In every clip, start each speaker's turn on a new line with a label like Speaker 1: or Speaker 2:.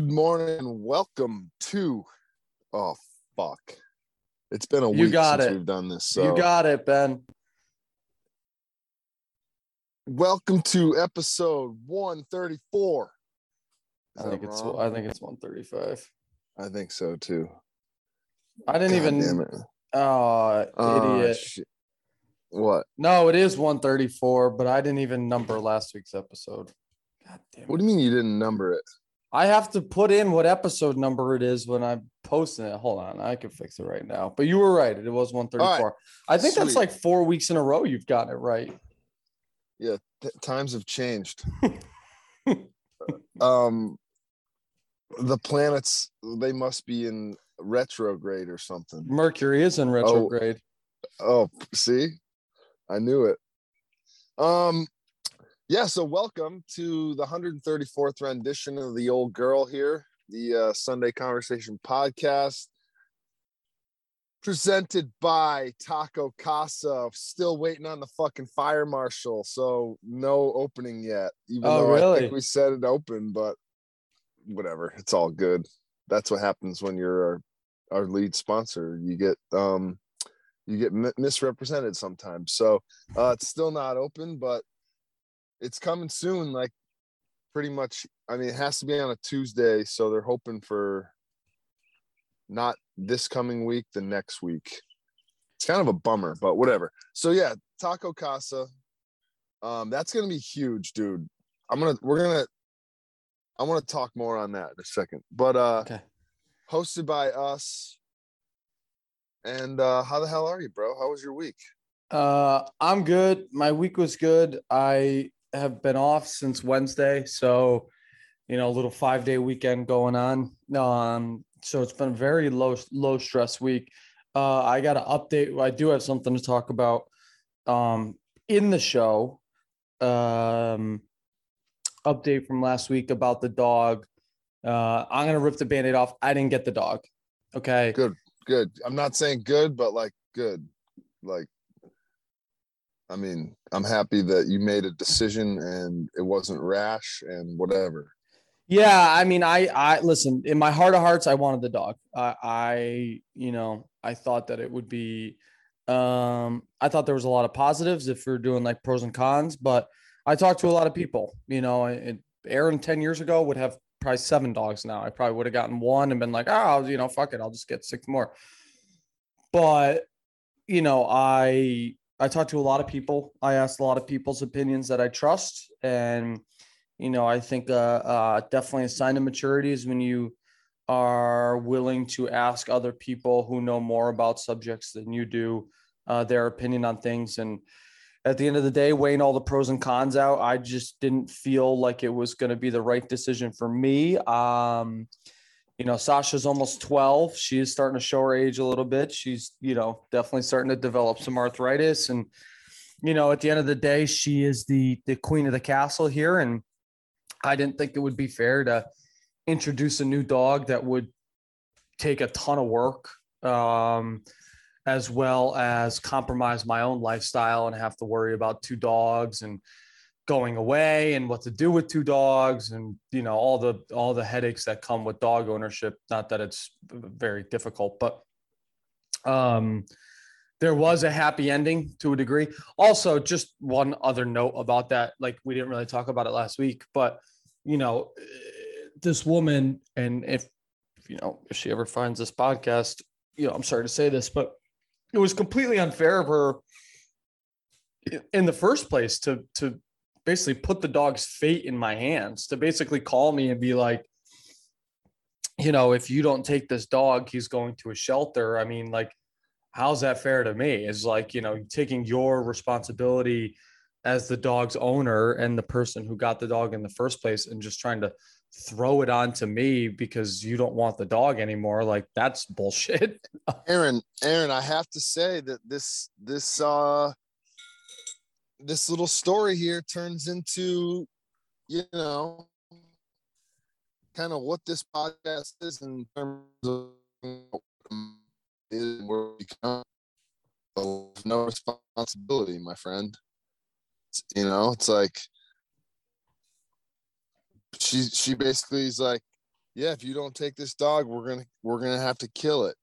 Speaker 1: Good morning and welcome to. Oh fuck! It's been a
Speaker 2: You
Speaker 1: week
Speaker 2: got
Speaker 1: since
Speaker 2: it.
Speaker 1: we've done this. So
Speaker 2: You got it, Ben.
Speaker 1: welcome to episode one thirty four.
Speaker 2: I think it's I think it's 135.
Speaker 1: I think so too.
Speaker 2: I didn't
Speaker 1: God
Speaker 2: even
Speaker 1: damn it!
Speaker 2: oh
Speaker 1: Oh,
Speaker 2: idiot.
Speaker 1: shit. What?
Speaker 2: No, it is 134, but I didn't even number last week's episode. God damn It.
Speaker 1: What do you mean you didn't number it?
Speaker 2: I have to put in what episode number it is when I'm posting it. Hold on, I can fix it right now. But you were right. It was 134. I think that's like four weeks in a row you've got it right.
Speaker 1: Yeah, th- times have changed. um, the planets they must be in retrograde or something.
Speaker 2: Mercury is in retrograde.
Speaker 1: Oh, see, I knew it. Um, yeah. So welcome to the 134th rendition of the old girl here, the uh, Sunday Conversation podcast, presented by Taco Casa. Still waiting on the fucking fire marshal, so no opening yet. Even
Speaker 2: Oh,
Speaker 1: though I
Speaker 2: really?
Speaker 1: think we said it open, but whatever, it's all good. That's what happens when you're our, our lead sponsor. You get um you get mi- misrepresented sometimes. So uh, it's still not open, but it's coming soon. Like pretty much, I mean, it has to be on a Tuesday, so they're hoping for not this coming week, the next week. It's kind of a bummer, but whatever. So yeah, Taco Casa. Um, that's gonna be huge, dude. I'm gonna we're gonna I want to talk more on that in a second. But uh
Speaker 2: Okay.
Speaker 1: hosted by us. And uh how the hell are you, bro? How was your week?
Speaker 2: Uh, I'm good. My week was good. I have been off since Wednesday, so you know, a little five day weekend going on. Um, so it's been a very low low stress week. Uh, I got to update. I do have something to talk about. Um, in the show, um, update from last week about the dog. Uh, I'm gonna rip the band-aid off. I didn't get the dog. Okay.
Speaker 1: Good, good. I'm not saying good, but like good. Like I mean, I'm happy that you made a decision and it wasn't rash and whatever.
Speaker 2: Yeah, I mean, I I listen. In my heart of hearts, I wanted the dog. I I you know I thought that it would be. Um, I thought there was a lot of positives if we are doing like pros and cons, but I talked to a lot of people. You know, and Aaron ten years ago would have probably seven dogs now. I probably would have gotten one and been like, oh, you know, fuck it, I'll just get six more. But you know, I I talked to a lot of people. I asked a lot of people's opinions that I trust, and you know, I think uh, uh, definitely a sign of maturity is when you are willing to ask other people who know more about subjects than you do uh, their opinion on things. And at the end of the day, weighing all the pros and cons out, I just didn't feel like it was going to be the right decision for me. Um, you know, Sasha's almost 12. She is starting to show her age a little bit. She's, you know, definitely starting to develop some arthritis. And, you know, at the end of the day, she is the the queen of the castle here. And I didn't think it would be fair to introduce a new dog that would take a ton of work, um, as well as compromise my own lifestyle and have to worry about two dogs and going away and what to do with two dogs and you know all the all the headaches that come with dog ownership. Not that it's very difficult but um there was a happy ending to a degree. Also just one other note about that. Like we didn't really talk about it last week but you know this woman and if you know if she ever finds this podcast you know i'm sorry to say this but it was completely unfair of her in the first place to to basically put the dog's fate in my hands to basically call me and be like you know if you don't take this dog he's going to a shelter. I mean like how's that fair to me? Is like you know taking your responsibility as the dog's owner and the person who got the dog in the first place and just trying to throw it on to me because you don't want the dog anymore like that's bullshit.
Speaker 1: Aaron, Aaron, I have to say that this this uh this little story here turns into you know kind of what this podcast is in terms of is where we come no responsibility, my friend. You know, it's like she she basically is like, yeah, if you don't take this dog, we're gonna we're gonna have to kill it.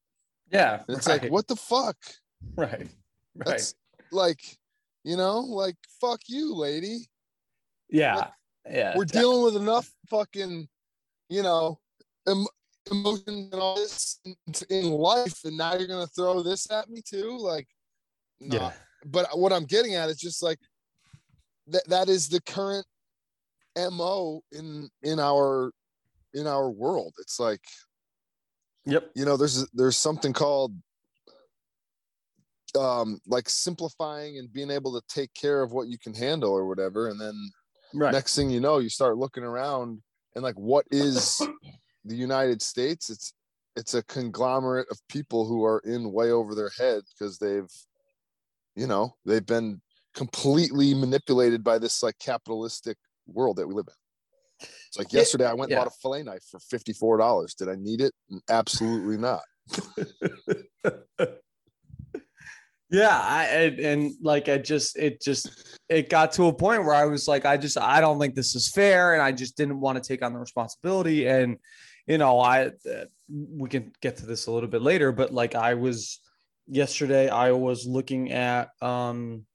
Speaker 2: Yeah.
Speaker 1: And it's
Speaker 2: right,
Speaker 1: like, what the fuck?
Speaker 2: Right. Right.
Speaker 1: That's like, you know, like fuck you, lady.
Speaker 2: yeah. Yeah.
Speaker 1: We're dealing with enough fucking, you know, em- emotions and all this in, in life, and now you're gonna throw this at me too. Like, nah.
Speaker 2: Yeah.
Speaker 1: But what I'm getting at is just like that. That is the current mo in in our in our world. It's like
Speaker 2: Yep.
Speaker 1: you know there's there's something called um like simplifying and being able to take care of what you can handle or whatever and then
Speaker 2: Right.
Speaker 1: next thing you know you start looking around and like what is the united states? It's it's a conglomerate of people who are in way over their head because they've you know they've been completely manipulated by this like capitalistic world that we live in. It's like yesterday i went and bought a fillet knife for $54 did i need it? Absolutely not
Speaker 2: Yeah, I and, and like I just it just it got to a point where I was like I just I don't think this is fair and I just didn't want to take on the responsibility and you know I we can get to this a little bit later but like I was yesterday I was looking at um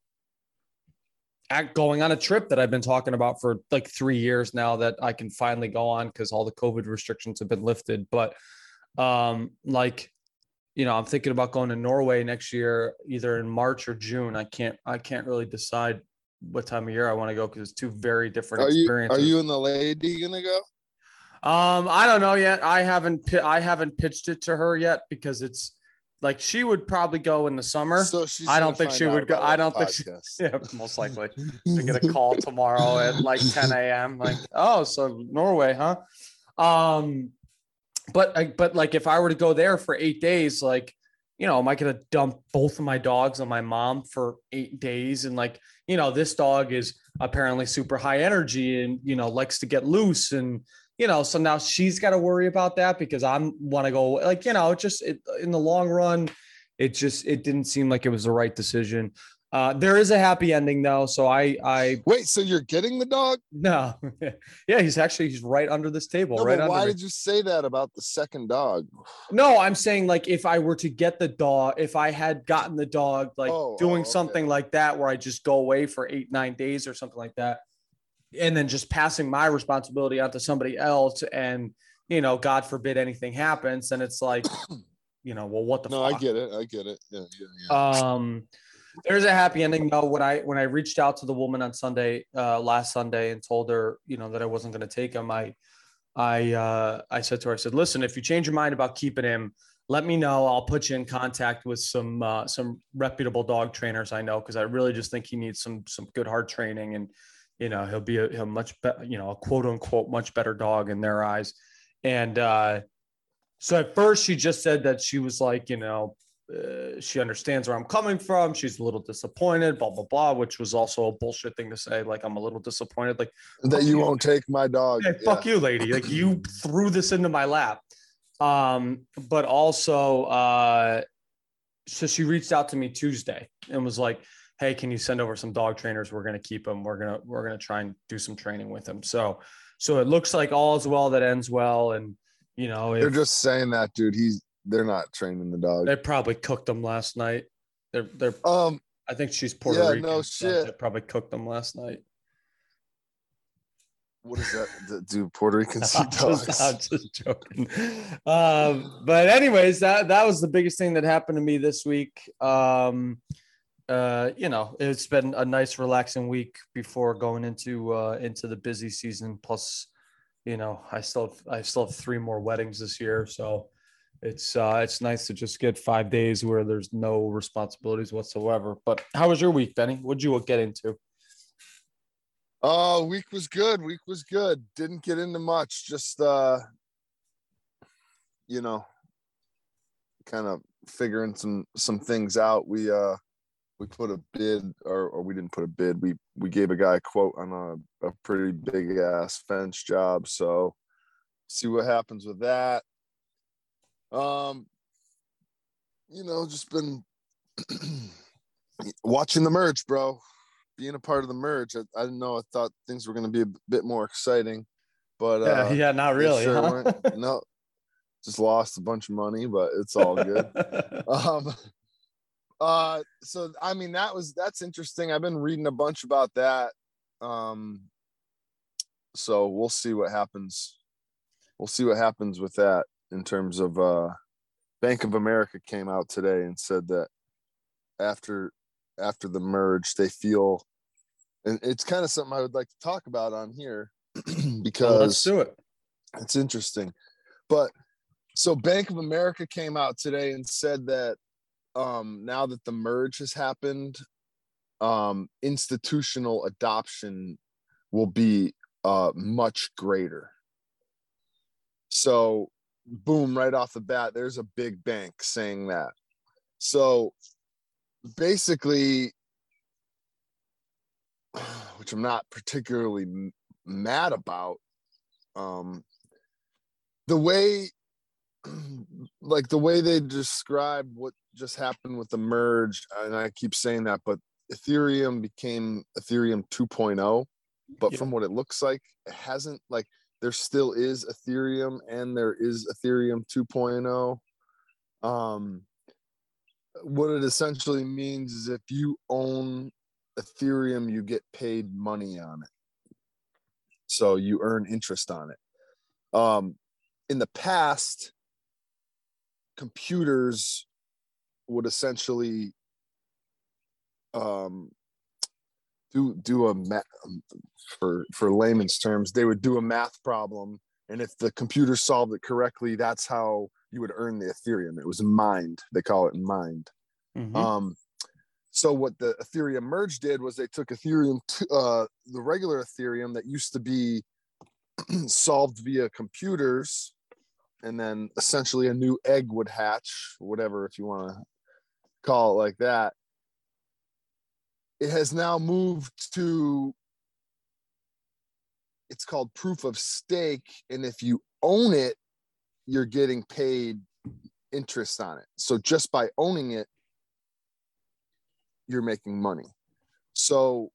Speaker 2: at going on a trip that I've been talking about for like 3 years now that I can finally go on cuz all the covid restrictions have been lifted but um like you know, I'm thinking about going to Norway next year, either in March or June. I can't, I can't really decide what time of year I want to go because it's two very different
Speaker 1: are you
Speaker 2: experiences.
Speaker 1: are you and the lady gonna go
Speaker 2: Um, I don't know yet. I haven't, I haven't pitched it to her yet because it's like she would probably go in the summer.
Speaker 1: so she's
Speaker 2: I don't think she would go- I don't think she- yeah, most likely. to get a call tomorrow at like 10 a.m. Like, oh, so Norway, huh? Um, but but like if I were to go there for eight days, like, you know, am I gonna dump both of my dogs on my mom for eight days? And like, you know, this dog is apparently super high energy and you know likes to get loose and you know, so now she's got to worry about that because I'm want to go like you know, just it, in the long run, it just it didn't seem like it was the right decision. Uh, there is a happy ending though, so I I
Speaker 1: Wait, so you're getting the dog?
Speaker 2: no, yeah, he's actually he's right under this table,
Speaker 1: No,
Speaker 2: right
Speaker 1: but
Speaker 2: under.
Speaker 1: why did you say that about the second dog?
Speaker 2: No, I'm saying like if I were to get the dog, if I had gotten the dog, like
Speaker 1: Oh,
Speaker 2: doing
Speaker 1: oh, okay.
Speaker 2: something like that, where I just go away for eight nine days or something like that, and then just passing my responsibility onto somebody else, and you know, God forbid anything happens, then it's like, you know, well, what the
Speaker 1: No, I get it. I get it. Yeah, yeah, yeah.
Speaker 2: um there's a happy ending though. When i when i reached out to the woman on sunday uh last sunday and told her you know that i wasn't going to take him i i uh i said to her i said listen if you change your mind about keeping him let me know. I'll put you in contact with some uh some reputable dog trainers i know because i really just think he needs some some good hard training and you know he'll be a he'll much better you know a quote unquote much better dog in their eyes. And uh so at first she just said that she was like you know uh, she understands where I'm coming from. She's a little disappointed, blah blah blah, which was also a bullshit thing to say. Like I'm a little disappointed. Like
Speaker 1: that you won't take my dog.
Speaker 2: hey, fuck you, lady. Like you threw this into my lap. Um, but also, uh, so she reached out to me Tuesday and was like, "Hey, can you send over some dog trainers? We're gonna keep him. We're gonna we're gonna try and do some training with him." So, so it looks like all is well that ends well, and you know,
Speaker 1: They're just saying that, dude. He's they're not training the dog.
Speaker 2: they probably cooked them last night. They're they're
Speaker 1: Um,
Speaker 2: I think she's Puerto
Speaker 1: Yeah,
Speaker 2: Rican.
Speaker 1: no
Speaker 2: so
Speaker 1: shit.
Speaker 2: They probably cooked them last night.
Speaker 1: what is that? Do Puerto Ricans eat
Speaker 2: just,
Speaker 1: dogs?
Speaker 2: I'm just joking. Um, but anyways, that that was the biggest thing that happened to me this week. Um, uh, you know, it's been a nice, relaxing week before going into uh, into the busy season. Plus, you know, I still have, I still have three more weddings this year, so it's uh, it's nice to just get five days where there's no responsibilities whatsoever. But how was your week, Benny? What'd you get into?
Speaker 1: Oh, week was good. Week was good. Didn't get into much. Just uh, you know, kind of figuring some some things out. We uh we put a bid or, or we didn't put a bid. We we gave a guy a quote on a, a pretty big ass fence job. So see what happens with that. Um you know, just been watching the merge, bro. Being a part of the merge. I, I didn't know. I thought things were going to be a bit more exciting. but
Speaker 2: Yeah,
Speaker 1: uh,
Speaker 2: yeah, not really.
Speaker 1: sure
Speaker 2: huh?
Speaker 1: no, just lost a bunch of money, but it's all good. um uh so i mean that was that's interesting i've been reading a bunch about that um so we'll see what happens we'll see what happens with that in terms of uh bank of america came out today and said that after after the merge they feel and it's kind of something i would like to talk about on here because
Speaker 2: Well, let's do it.
Speaker 1: it's interesting. But so Bank of America came out today and said that um now that the merge has happened, um institutional adoption will be uh much greater. So boom, right off the bat, there's a big bank saying that. So basically which I'm not particularly mad about um the way like the way they describe what just happened with the merge and i keep saying that but ethereum became ethereum 2.0 but
Speaker 2: Yeah.
Speaker 1: from what it looks like it hasn't like there still is ethereum and there is ethereum 2.0 um what it essentially means is if you own ethereum you get paid money on it. So you earn interest on it. Um in the past computers would essentially um do do a ma- for for layman's terms they would do a math problem and if the computer solved it correctly that's how you would earn the ethereum it was mined they call it mined
Speaker 2: Mhm.
Speaker 1: um, so what the Ethereum merge did was they took Ethereum, to, uh, the regular Ethereum that used to be solved via computers, and then essentially a new egg would hatch, whatever if you want to call it like that. It has now moved to it's called proof of stake, and if you own it, you're getting paid interest on it. So just by owning it, you're making money. So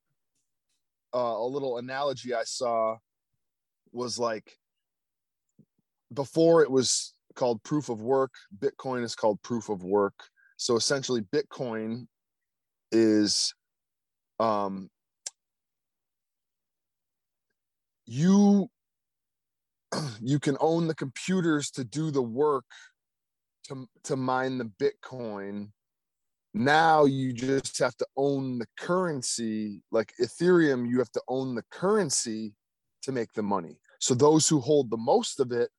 Speaker 1: uh, a little analogy I saw was like before it was called proof of work, Bitcoin is called proof of work. So essentially, Bitcoin is um, you you can own the computers to do the work to to mine the Bitcoin. Now you just have to own the currency like ethereum you have to own the currency to make the money. So those who hold the most of it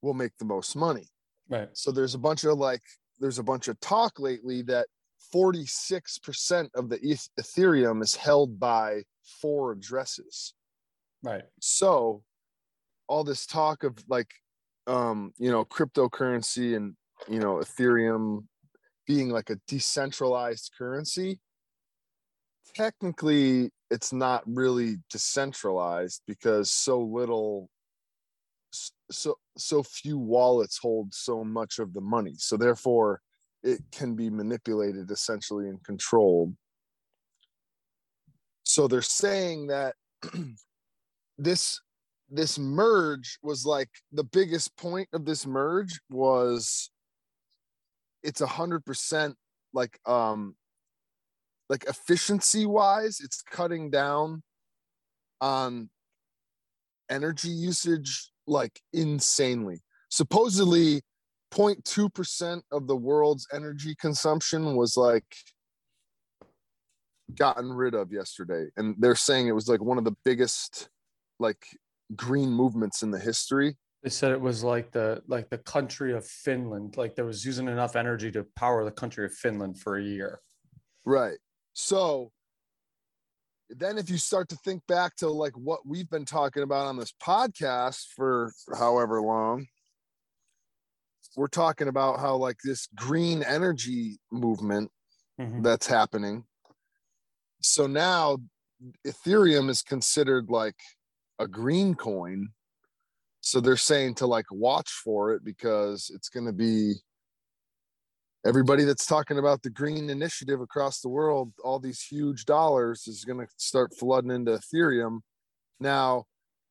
Speaker 1: will make the most money.
Speaker 2: Right.
Speaker 1: so there's a bunch of like there's a bunch of talk lately that 46% of the ethereum is held by four addresses
Speaker 2: Right.
Speaker 1: so all this talk of like um you know cryptocurrency and you know ethereum being like a decentralized currency technically it's not really decentralized because so little so so few wallets hold so much of the money so therefore it can be manipulated essentially and controlled. So they're saying that this this merge was like the biggest point of this merge was it's a hundred percent like um like efficiency wise it's cutting down on energy usage like insanely. Supposedly 0.2% of the world's energy consumption was like gotten rid of yesterday and they're saying it was like one of the biggest like green movements in the history
Speaker 2: They said it was like the like the country of Finland. Like there was using enough energy to power the country of Finland for a year.
Speaker 1: Right. So then if you start to think back to like what we've been talking about on this podcast for however long, we're talking about how like this green energy movement
Speaker 2: Mhm.
Speaker 1: that's happening. So now Ethereum is considered like a green coin. So they're saying to like watch for it because it's going to be everybody that's talking about the green initiative across the world, all these huge dollars is going to start flooding into Ethereum. Now,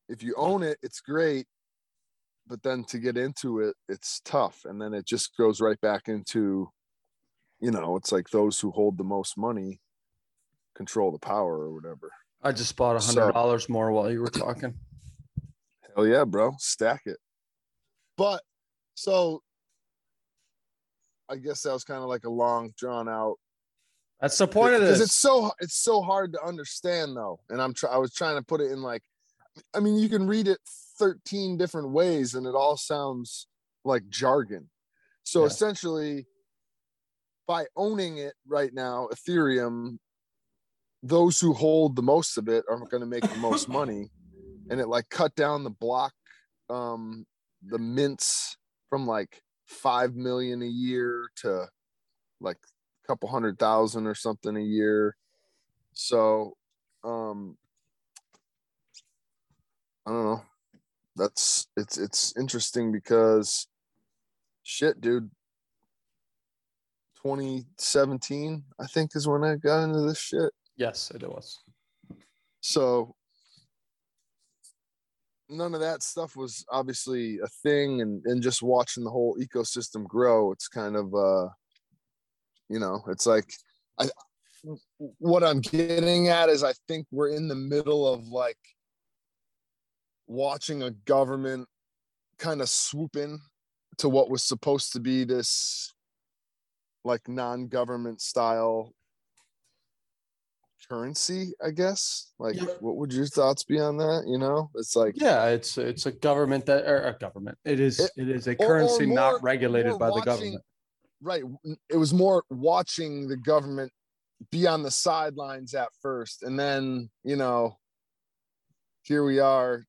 Speaker 1: if you own it, it's great. But then to get into it, it's tough. And then it just goes right back into, you know, it's like those who hold the most money control the power or whatever.
Speaker 2: I just bought a hundred dollars so, more while you were talking.
Speaker 1: Hell yeah, bro. Stack it. But so I guess that was kind of like a long drawn out.
Speaker 2: That's the point of this.
Speaker 1: Because it's so it's so hard to understand though, and I'm try I was trying to put it in like, I mean, you can read it 13 different ways, and it all sounds like jargon. So yeah. essentially, by owning it right now, Ethereum, those who hold the most of it are going to make the most money, and it like cut down the block, um, the mints from like five million a year to like a couple hundred thousand or something a year. So, um, I don't know. That's it's it's interesting because shit, dude. 2017, I think, is when I got into this shit.
Speaker 2: Yes, it was.
Speaker 1: So none of that stuff was obviously a thing and and just watching the whole ecosystem grow it's kind of uh you know it's like i what i'm getting at is i think we're in the middle of like watching a government kind of swoop in to what was supposed to be this like non-government style currency i guess? Like yeah. what would your thoughts be on that you know? It's like
Speaker 2: yeah it's it's a government that or a government. It is it, it is a currency or, or more, not regulated by watching, the government.
Speaker 1: Right. It was more watching the government be on the sidelines at first and then you know here we are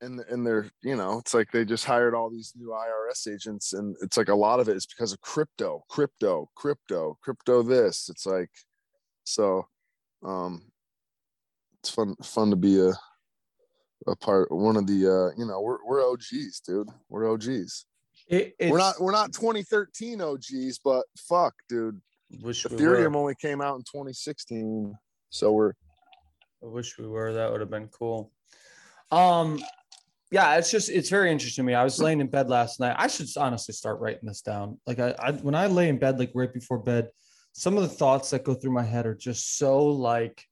Speaker 1: and and they're you know it's like they just hired all these new IRS agents and it's like a lot of it is because of crypto crypto crypto crypto this. It's like so um it's fun fun to be a a part one of the uh you know we're we're OGs dude. We're OGs it, we're not we're not 2013 OGs but fuck dude. Wish Ethereum we only came out in 2016 so we're
Speaker 2: I wish we were. That would have been cool. Um yeah it's just it's very interesting to me. I was laying in bed last night. I should honestly start writing this down. Like I, I when I lay in bed like right before bed some of the thoughts that go through my head are just so like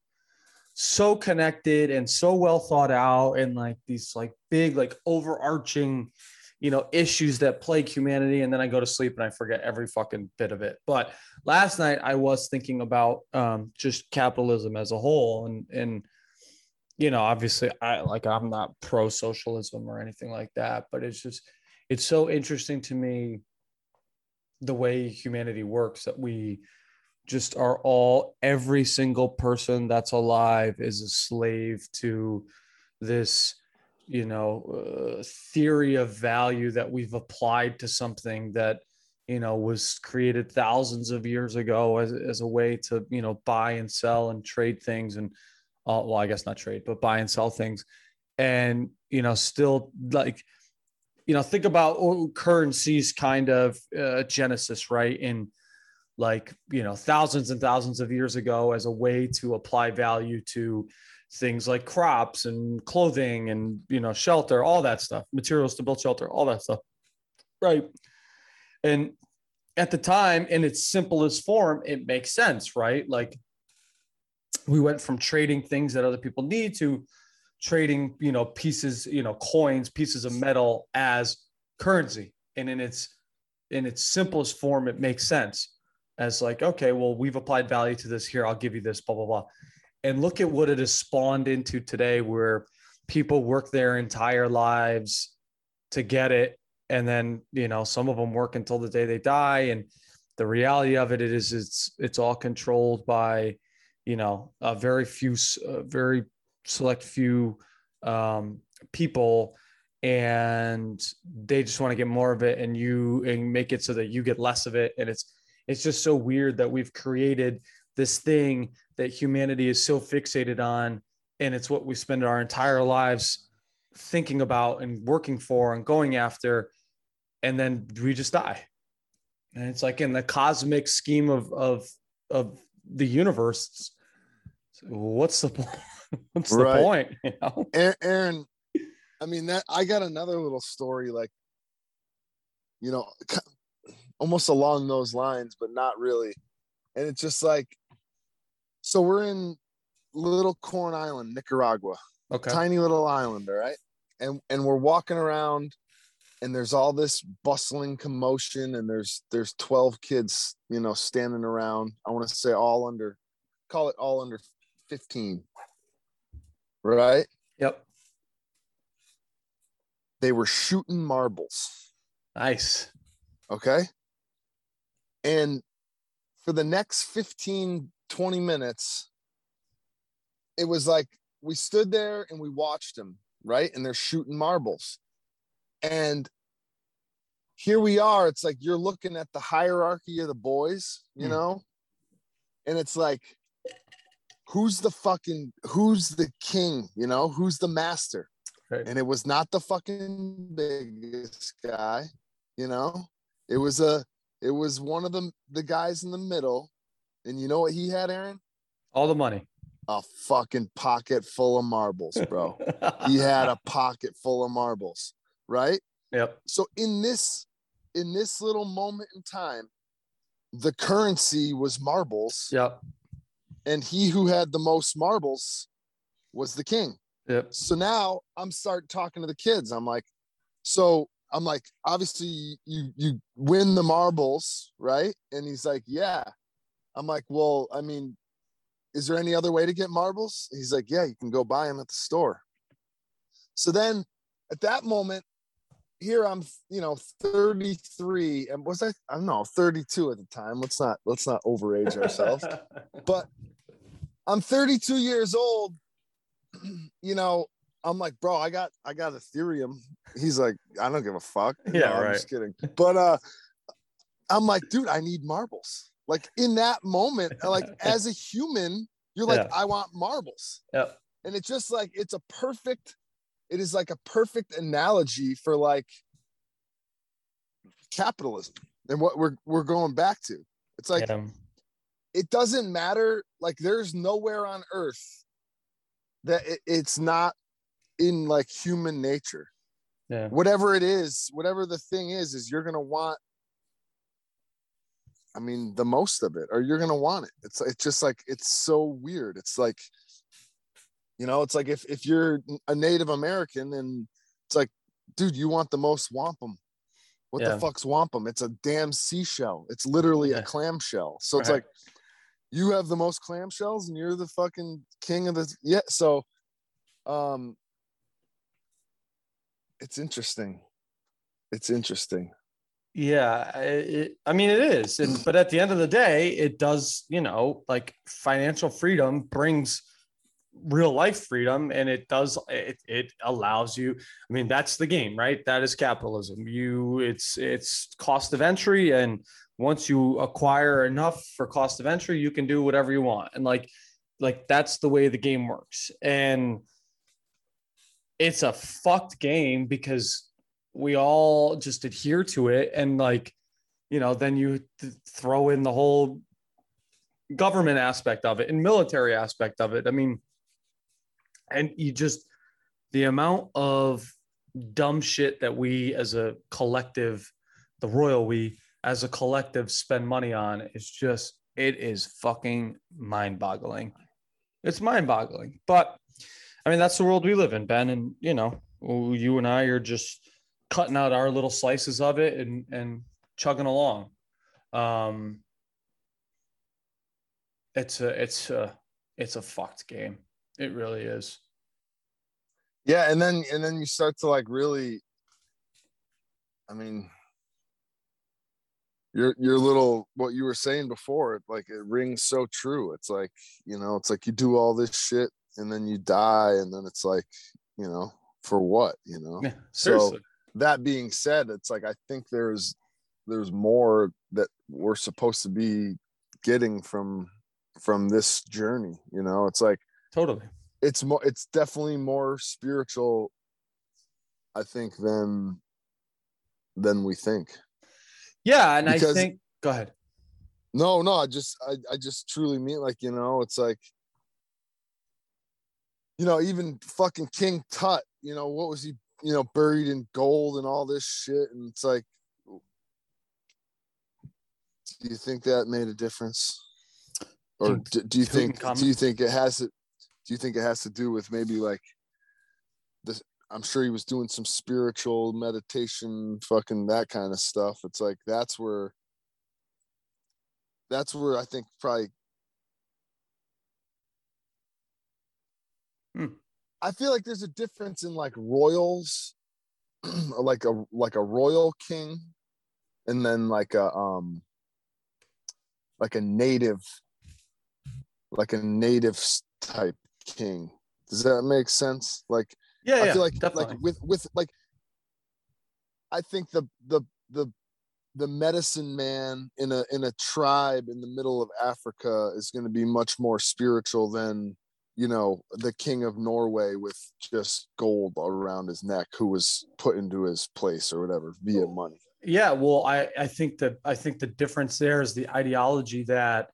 Speaker 2: so connected and so well thought out and like these like big like overarching you know issues that plague humanity and then i go to sleep and i forget every fucking bit of it. But last night i was thinking about um just capitalism as a whole and and you know obviously i like i'm not pro socialism or anything like that but it's just it's so interesting to me the way humanity works that we just are all every single person that's alive is a slave to this you know uh, theory of value that we've applied to something that you know was created thousands of years ago as, as a way to you know buy and sell and trade things and uh, well i guess not trade but buy and sell things. And you know still like you know think about currencies kind of uh, genesis right? In like you know thousands and thousands of years ago as a way to apply value to things like crops and clothing and you know shelter all that stuff materials to build shelter all that stuff right? And at the time in its simplest form it makes sense right? Like we went from trading things that other people need to trading you know pieces you know coins pieces of metal as currency and in its in its simplest form it makes sense as like, okay, well, we've applied value to this here. I'll give you this, blah, blah, blah. And look at what it has spawned into today where people work their entire lives to get it. And then, you know, some of them work until the day they die. And the reality of it is it's, it's all controlled by, you know, a very few, a very select few um, people and they just want to get more of it and you and make it so that you get less of it. And it's it's just so weird that we've created this thing that humanity is so fixated on and it's what we spend our entire lives thinking about and working for and going after and then we just die. And it's like in the cosmic scheme of of of the universe what's the point? What's the
Speaker 1: Right.
Speaker 2: point? You know?
Speaker 1: Aaron, Aaron, I mean that I got another little story like you know almost along those lines but not really. And it's just like so we're in little Corn Island, Nicaragua.
Speaker 2: Okay.
Speaker 1: Tiny little island, all right? And and we're walking around and there's all this bustling commotion and there's there's 12 kids, you know, standing around. I want to say all under call it all under 15. Right?
Speaker 2: Yep.
Speaker 1: they were shooting marbles.
Speaker 2: Nice.
Speaker 1: Okay. And for the next 15, 20 minutes, it was like we stood there and we watched them, right? And they're shooting marbles. And here we are. It's like you're looking at the hierarchy of the boys, you
Speaker 2: Hmm.
Speaker 1: know? And it's like, who's the fucking, who's the king, you know? Who's the master?
Speaker 2: Right.
Speaker 1: and it was not the fucking biggest guy you know it was a it was one of the the guys in the middle and you know what he had aaron
Speaker 2: All the money.
Speaker 1: a fucking pocket full of marbles bro he had a pocket full of marbles right
Speaker 2: Yep.
Speaker 1: so in this in this little moment in time the currency was marbles
Speaker 2: Yep.
Speaker 1: And he who had the most marbles was the king
Speaker 2: Yep.
Speaker 1: so now I'm starting talking to the kids. I'm like, so I'm like, obviously you you win the marbles, right? And he's like, yeah. I'm like, well, I mean, is there any other way to get marbles? He's like, yeah, you can go buy them at the store. So then at that moment, here I'm, you know, 33, and was I? I don't know, 32 at the time. Let's not let's not overage ourselves but I'm 32 years old. You know, I'm like, bro, I got I got Ethereum. He's like, I don't give a fuck.
Speaker 2: Yeah,
Speaker 1: I'm just kidding. But uh I'm like, dude, I need marbles. Like in that moment, like as a human, you're like,
Speaker 2: Yeah.
Speaker 1: I want marbles.
Speaker 2: Yep.
Speaker 1: And it's just like it's a perfect, it is like a perfect analogy for like capitalism and what we're we're going back to. It's like
Speaker 2: Yeah.
Speaker 1: it doesn't matter like there's nowhere on earth that it, it's not in like human nature
Speaker 2: Yeah.
Speaker 1: whatever it is whatever the thing is is you're gonna want i mean the most of it or you're gonna want it it's it's just like it's so weird it's like you know it's like if if you're a native american and it's like dude you want the most wampum. What
Speaker 2: Yeah.
Speaker 1: the fuck's wampum? It's a damn seashell. It's literally
Speaker 2: Yeah.
Speaker 1: a clamshell so it's like you have the most clamshells and you're the fucking king of the yeah so um it's interesting. It's interesting.
Speaker 2: Yeah, I- it, I mean it is, and but at the end of the day, it does. You know, like financial freedom brings real life freedom, and it does. It it allows you. I mean, that's the game, right? That is capitalism. You, it's it's cost of entry, and once you acquire enough for cost of entry, you can do whatever you want, and like like that's the way the game works, and it's a fucked game because we all just adhere to it and like you know then you th- throw in the whole government aspect of it and military aspect of it i mean and you just the amount of dumb shit that we as a collective the royal we as a collective spend money on is just it is fucking mind-boggling. It's mind-boggling. But i mean that's the world we live in ben and you know you and i are just cutting out our little slices of it and and chugging along. Um it's a it's a it's a fucked game it really is.
Speaker 1: Yeah and then and then you start to like really i mean your your little what you were saying before it like it rings so true. It's like you know it's like you do all this shit and then you die and then it's like you know for what you know?
Speaker 2: Yeah
Speaker 1: So- that being said it's like i think there's there's more that we're supposed to be getting from from this journey you know? It's like
Speaker 2: totally
Speaker 1: it's more it's definitely more spiritual i think than than we think
Speaker 2: yeah and i think go ahead
Speaker 1: no no i just i, I just truly mean like you know it's like you know, even fucking King Tut, you know, what was he, you know, buried in gold and all this shit. And it's like, do you think that made a difference? Or do, do you think, do you think it has to, do you think it has to do with maybe like this? I'm sure he was doing some spiritual meditation, fucking that kind of stuff. It's like, that's where, that's where I think probably
Speaker 2: Hmm.
Speaker 1: I feel like there's a difference in like royals, like a like a royal king, and then like a um like a native, like a native type king. Does that make sense? Like
Speaker 2: Yeah,
Speaker 1: I
Speaker 2: yeah,
Speaker 1: feel like
Speaker 2: definitely.
Speaker 1: like with with like I think the the the the medicine man in a in a tribe in the middle of Africa is going to be much more spiritual than you know the king of Norway with just gold around his neck who was put into his place or whatever via money.
Speaker 2: Yeah, well, I I think that I think the difference there is the ideology that,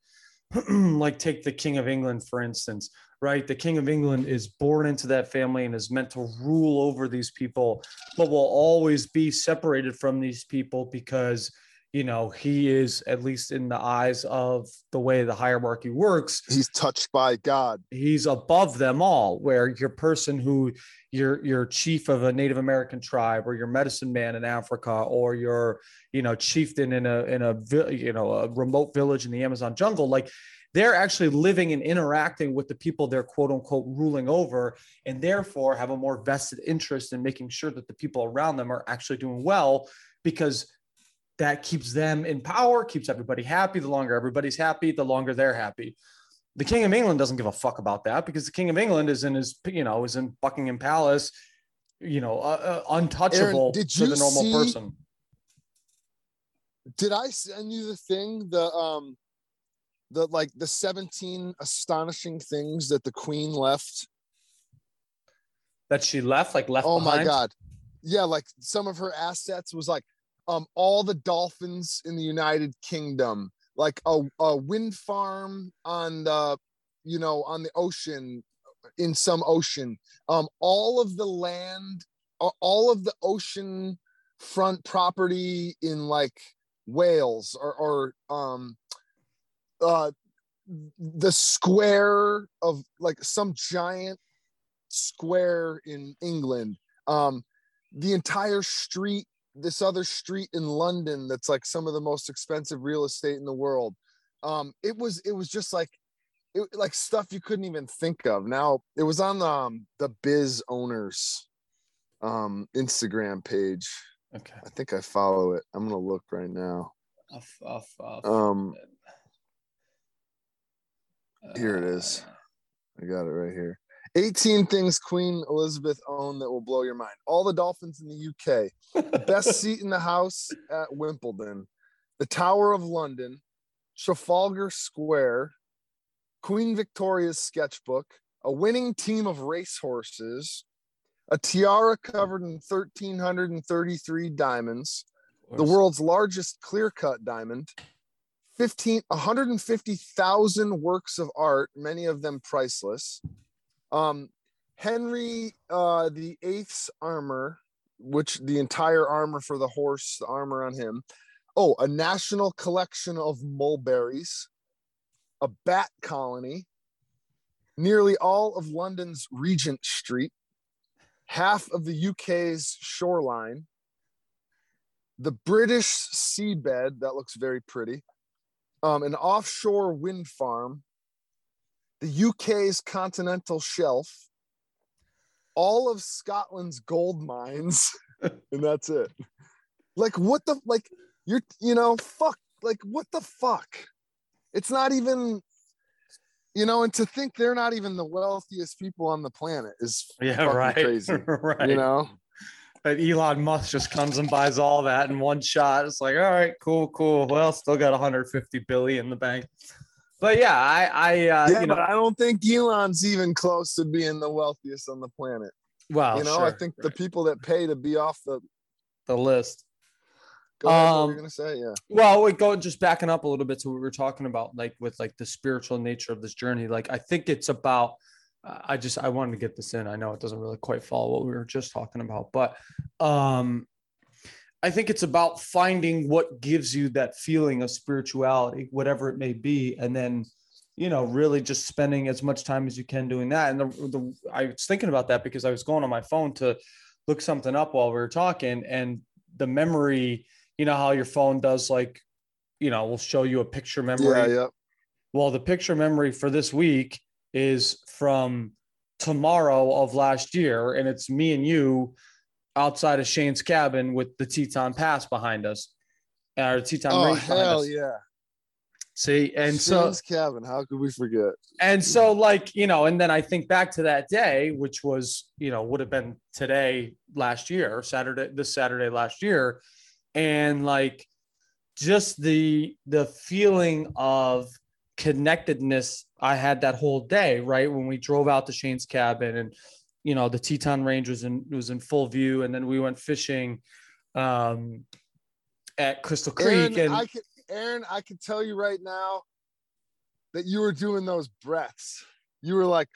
Speaker 2: like, take the King of England for instance, right? The King of England is born into that family and is meant to rule over these people, but will always be separated from these people because you know he is at least in the eyes of the way the hierarchy works
Speaker 1: He's touched by God.
Speaker 2: he's above them all where your person who you're you're chief of a native american tribe or your medicine man in africa or your you know chieftain in a in a you know a remote village in the amazon jungle like they're actually living and interacting with the people they're quote unquote ruling over and therefore have a more vested interest in making sure that the people around them are actually doing well because that keeps them in power keeps everybody happy. The longer everybody's happy the longer they're happy. The king of england doesn't give a fuck about that because the king of england is in his you know is in buckingham palace you know uh, uh, untouchable
Speaker 1: did
Speaker 2: to the normal
Speaker 1: see-
Speaker 2: person.
Speaker 1: Did I send you the thing the um the like the 17 astonishing things that the queen left.
Speaker 2: That she left like left
Speaker 1: oh my god. Yeah like some of her assets was like um all the dolphins in the united kingdom. Like a, a wind farm on the you know on the ocean in some ocean. Um all of the land all of the ocean front property in like wales or or um uh the square of like some giant square in england. Um the entire street this other street in london that's like some of the most expensive real estate in the world. Um it was it was just like it like stuff you couldn't even think of. Now it was on um the biz owners um instagram page.
Speaker 2: Okay.
Speaker 1: I think i follow it. I'm gonna look right now.
Speaker 2: Off- off- off.
Speaker 1: um here it
Speaker 2: Uh.
Speaker 1: I got it right here. 18 things Queen Elizabeth owned that will blow your mind. All the dolphins in the UK. The best seat in the house at Wimbledon. The Tower of London. Trafalgar Square. Queen Victoria's sketchbook. A winning team of racehorses. A tiara covered in 1,333 diamonds the world's largest clear cut diamond 15 150,000 works of art many of them priceless. Um henry uh the eighth's armor which the entire armor for the horse the armor on him. Oh a national collection of mulberries a bat colony nearly all of london's regent street half of the uk's shoreline the British seabed that looks very pretty, um, an offshore wind farm, the UK's continental shelf, all of Scotland's gold mines, and that's it. Like what the like you're you know fuck like what the fuck? It's not even you know, and to think they're not even the wealthiest people on the planet is
Speaker 2: yeah right
Speaker 1: crazy.
Speaker 2: right
Speaker 1: You know,
Speaker 2: But Elon Musk just comes and buys all that in one shot. It's like, all right, cool, cool. Well, still got 150 billion in the bank. But yeah, I, I, uh,
Speaker 1: yeah,
Speaker 2: you know,
Speaker 1: but I don't think Elon's even close to being the wealthiest on the planet.
Speaker 2: well,
Speaker 1: you know, I
Speaker 2: sure,
Speaker 1: think the people that pay to be off the
Speaker 2: the list.
Speaker 1: go ahead,
Speaker 2: Um,
Speaker 1: you gonna say? Yeah.
Speaker 2: Well, we go just backing up a little bit to what we were talking about, like with like the spiritual nature of this journey. Like, I think it's about I just I wanted to get this in. I know it doesn't really quite follow what we were just talking about, but um I think it's about finding what gives you that feeling of spirituality, whatever it may be, and then you know really just spending as much time as you can doing that. And the, the I was thinking about that because I was going on my phone to look something up while we were talking, and the memory, you know how your phone does like, you know, will show you a picture memory.
Speaker 1: Yeah, yeah.
Speaker 2: Well, the picture memory for this week is from tomorrow of last year, and it's me and you outside of Shane's cabin with the Teton Pass behind us, uh, or Teton
Speaker 1: Oh
Speaker 2: Range behind
Speaker 1: hell
Speaker 2: us.
Speaker 1: yeah!
Speaker 2: See, and so
Speaker 1: Shane's cabin. How could we forget?
Speaker 2: and so like you know, and then I think back to that day, which was you know would have been today last year, Saturday, this Saturday last year, and like just the the feeling of connectedness I had that whole day, right? When we drove out to Shane's cabin and you know the Teton Range was in was in full view, and then we went fishing um at Crystal Creek
Speaker 1: Aaron,
Speaker 2: and
Speaker 1: I could, Aaron, I can tell you right now that you were doing those breaths. You were like,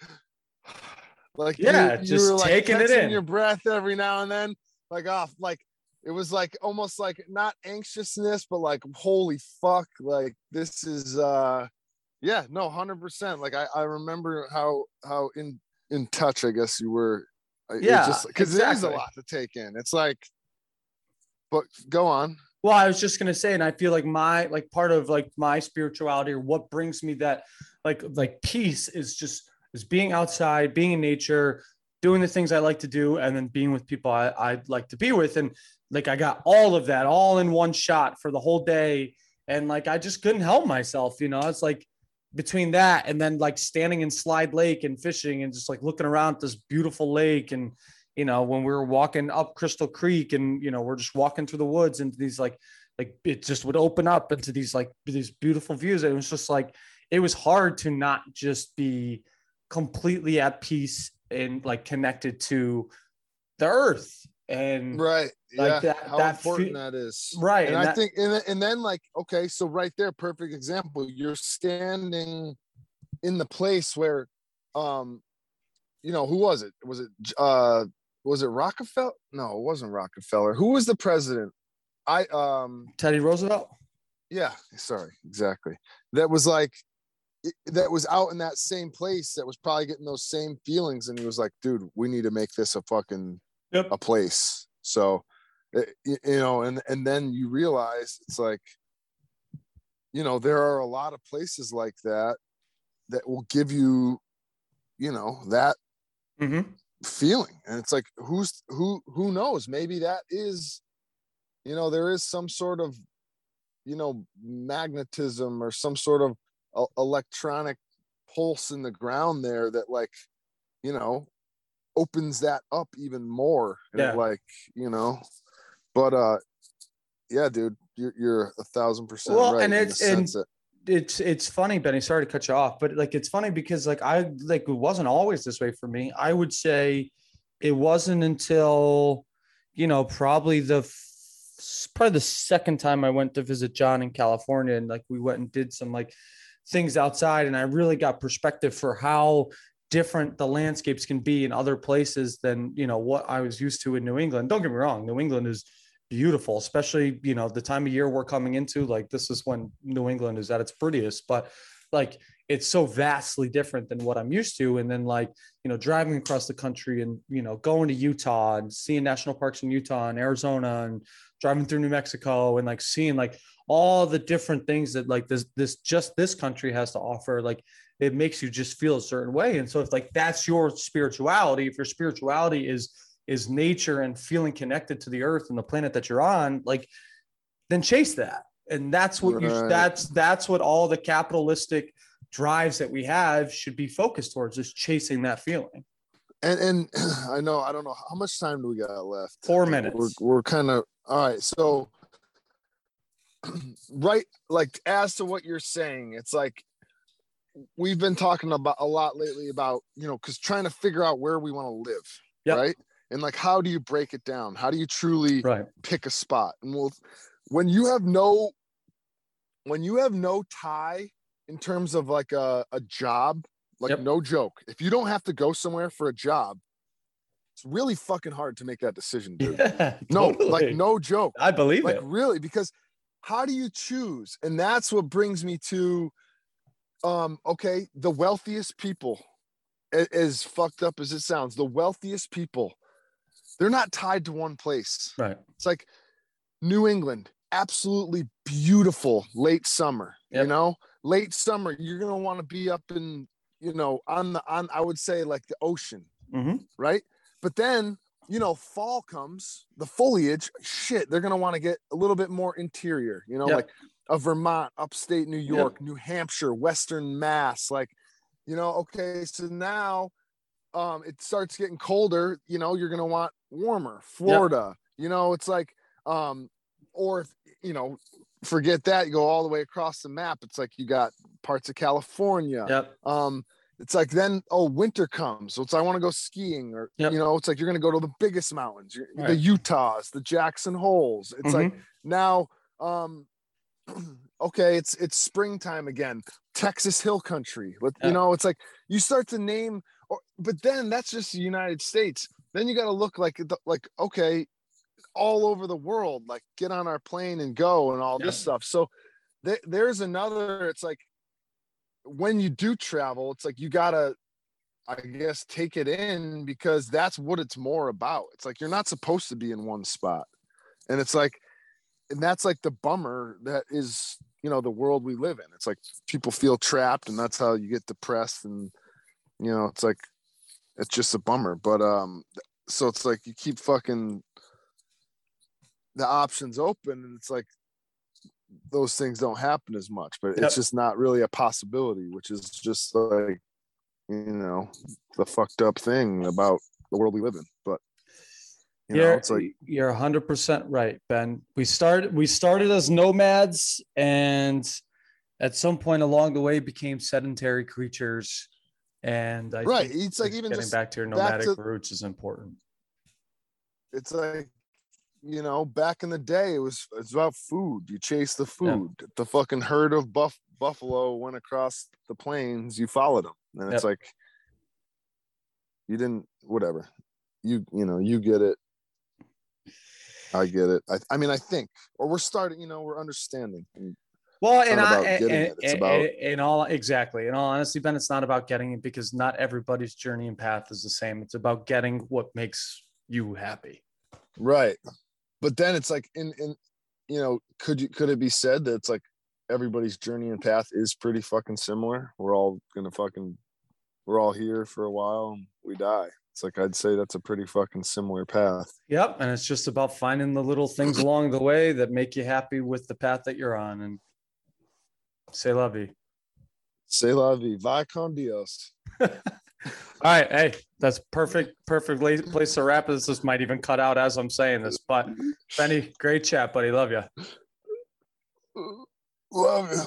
Speaker 1: like
Speaker 2: Yeah,
Speaker 1: you,
Speaker 2: just
Speaker 1: were like
Speaker 2: taking it in.
Speaker 1: Your breath every now and then, like off, like it was like almost like not anxiousness, but like holy fuck, like this is uh, yeah, no, hundred percent. Like I, I remember how how in in touch I guess you were. Uh,
Speaker 2: yeah,
Speaker 1: just because it is a lot to take in. It's like, but go on.
Speaker 2: Well, I was just gonna say, and I feel like my like part of like my spirituality or what brings me that like like peace is just is being outside, being in nature, doing the things I like to do, and then being with people I, I like to be with. And like I got all of that all in one shot for the whole day. And like I just couldn't help myself, you know. It's like between that and then like standing in Slide Lake and fishing and just like looking around at this beautiful lake and you know when we were walking up crystal creek and you know we're just walking through the woods into these like like it just would open up into these like these beautiful views. It was just like it was hard to not just be completely at peace and like connected to the earth and
Speaker 1: right.
Speaker 2: Like
Speaker 1: yeah
Speaker 2: that-
Speaker 1: how
Speaker 2: that
Speaker 1: important
Speaker 2: fe-
Speaker 1: that is.
Speaker 2: Right
Speaker 1: and,
Speaker 2: and
Speaker 1: i think and, and then like okay so right there perfect example. You're standing in the place where um you know who was it? Was it uh was it rockefeller? No it wasn't rockefeller. Who was the president? I um
Speaker 2: teddy roosevelt?
Speaker 1: Yeah sorry exactly. That was like that was out in that same place that was probably getting those same feelings and he was like dude we need to make this a fucking
Speaker 2: Yep.
Speaker 1: a place. So eh, you know and and then you realize it's like you know there are a lot of places like that that will give you you know that
Speaker 2: hmm
Speaker 1: feeling. And it's like who's who who knows? Maybe that is you know there is some sort of you know magnetism or some sort of e- electronic pulse in the ground there that like you know opens that up even more and
Speaker 2: Yeah.
Speaker 1: like you know but uh yeah dude you're, you're a thousand percent
Speaker 2: Well,
Speaker 1: right
Speaker 2: and it's- and
Speaker 1: that
Speaker 2: it's it's funny, Benny. Sorry to cut you off, but like it's funny because like I like it wasn't always this way for me. I would say it wasn't until you know probably the probably the second time I went to visit John in California, and like we went and did some like things outside, and I really got perspective for how different the landscapes can be in other places than you know what I was used to in New England. Don't get me wrong, New England is beautiful, especially you know the time of year we're coming into. Like this is when New England is at its prettiest, but like it's so vastly different than what I'm used to. And then like you know driving across the country and you know going to Utah and seeing national parks in Utah and Arizona and driving through New Mexico and like seeing like all the different things that like this this just this country has to offer like it makes you just feel a certain way. And so if like that's your spirituality if your spirituality is is nature and feeling connected to the earth and the planet that you're on like then chase that. And that's what you that's that's what all the capitalistic drives that we have should be focused towards is chasing that feeling.
Speaker 1: And and i know i don't know how much time do we got left?
Speaker 2: Four
Speaker 1: we're,
Speaker 2: minutes.
Speaker 1: we're kind of all right so right like as to what you're saying it's like we've been talking about a lot lately about you know because trying to figure out where we want to live
Speaker 2: Yep.
Speaker 1: right and like how do you break it down how do you truly
Speaker 2: right
Speaker 1: pick a spot and we'll when you have no when you have no tie in terms of like a, a job Like
Speaker 2: Yep.
Speaker 1: no joke. If you don't have to go somewhere for a job, it's really fucking hard to make that decision, dude.
Speaker 2: Yeah,
Speaker 1: No, like no joke.
Speaker 2: I believe
Speaker 1: Like
Speaker 2: it.
Speaker 1: really, because how do you choose? And that's what brings me to um, okay, the wealthiest people, as fucked up as it sounds, the wealthiest people, they're not tied to one place.
Speaker 2: Right.
Speaker 1: It's like New England, absolutely beautiful late summer. You know, late summer, you're gonna want to be up in, you know, on the on. I would say like the ocean,
Speaker 2: hmm
Speaker 1: right? But then, you know, fall comes, the foliage, shit, they're gonna want to get a little bit more interior. You know,
Speaker 2: Yep.
Speaker 1: like a Vermont, upstate New. York, New Hampshire, Western Mass, like, you know, okay, so now um it starts getting colder you know you're going to want warmer florida you know it's like um or if you know forget that you go all the way across the map it's like you got parts of california
Speaker 2: Yep.
Speaker 1: um it's like then oh winter comes so it's i want to go skiing or
Speaker 2: Yep.
Speaker 1: you know it's like you're going to go to the biggest mountains you're- the utahs the jackson holes it's like
Speaker 2: Mhm.
Speaker 1: now um okay it's it's springtime again. Texas hill country Let-
Speaker 2: Yeah.
Speaker 1: you know it's like you start to name or but then that's just the united states. Then you got to look like like okay all over the world like get on our plane and go and all this stuff. So th- there's another it's like when you do travel it's like you gotta i guess take it in because that's what it's more about. It's like you're not supposed to be in one spot. And it's like and that's like the bummer that is you know the world we live in. It's like people feel trapped and that's how you get depressed and you know it's like it's just a bummer. But um so it's like you keep fucking the options open and it's like those things don't happen as much but
Speaker 2: Yep.
Speaker 1: it's just not really a possibility which is just like you know the fucked up thing about the world we live in. But you know
Speaker 2: you're,
Speaker 1: it's like
Speaker 2: you're 100% right ben. We started we started as nomads and at some point along the way became sedentary creatures. And I
Speaker 1: Right,
Speaker 2: think
Speaker 1: it's like even
Speaker 2: getting back to your nomadic
Speaker 1: to-
Speaker 2: roots is important.
Speaker 1: It's like you know back in the day it was it's about food. You chase the food. The fucking herd of buff buffalo went across the plains. You followed them and it's
Speaker 2: Yep.
Speaker 1: like you didn't whatever. You you know you get it i get it. I, I mean i think or we're starting you know we're understanding
Speaker 2: Well,
Speaker 1: It's
Speaker 2: and I, and,
Speaker 1: getting it, it's about-
Speaker 2: in all exactly, in all honesty, Ben, it's not about getting it because not everybody's journey and path is the same. It's about getting what makes you happy.
Speaker 1: right. But then it's like in in you know could you could it be said that it's like everybody's journey and path is pretty fucking similar? We're all gonna fucking we're all here for a while and we die it's like i'd say that's a pretty fucking similar path
Speaker 2: Yep, and it's just about finding the little things along the way that make you happy with the path that you're on. And say love you.
Speaker 1: say la vie va con dios
Speaker 2: All right, hey, that's perfect, perfect place to wrap this. This might even cut out as I'm saying this, but Benny, great chat, buddy. Love you.
Speaker 1: love you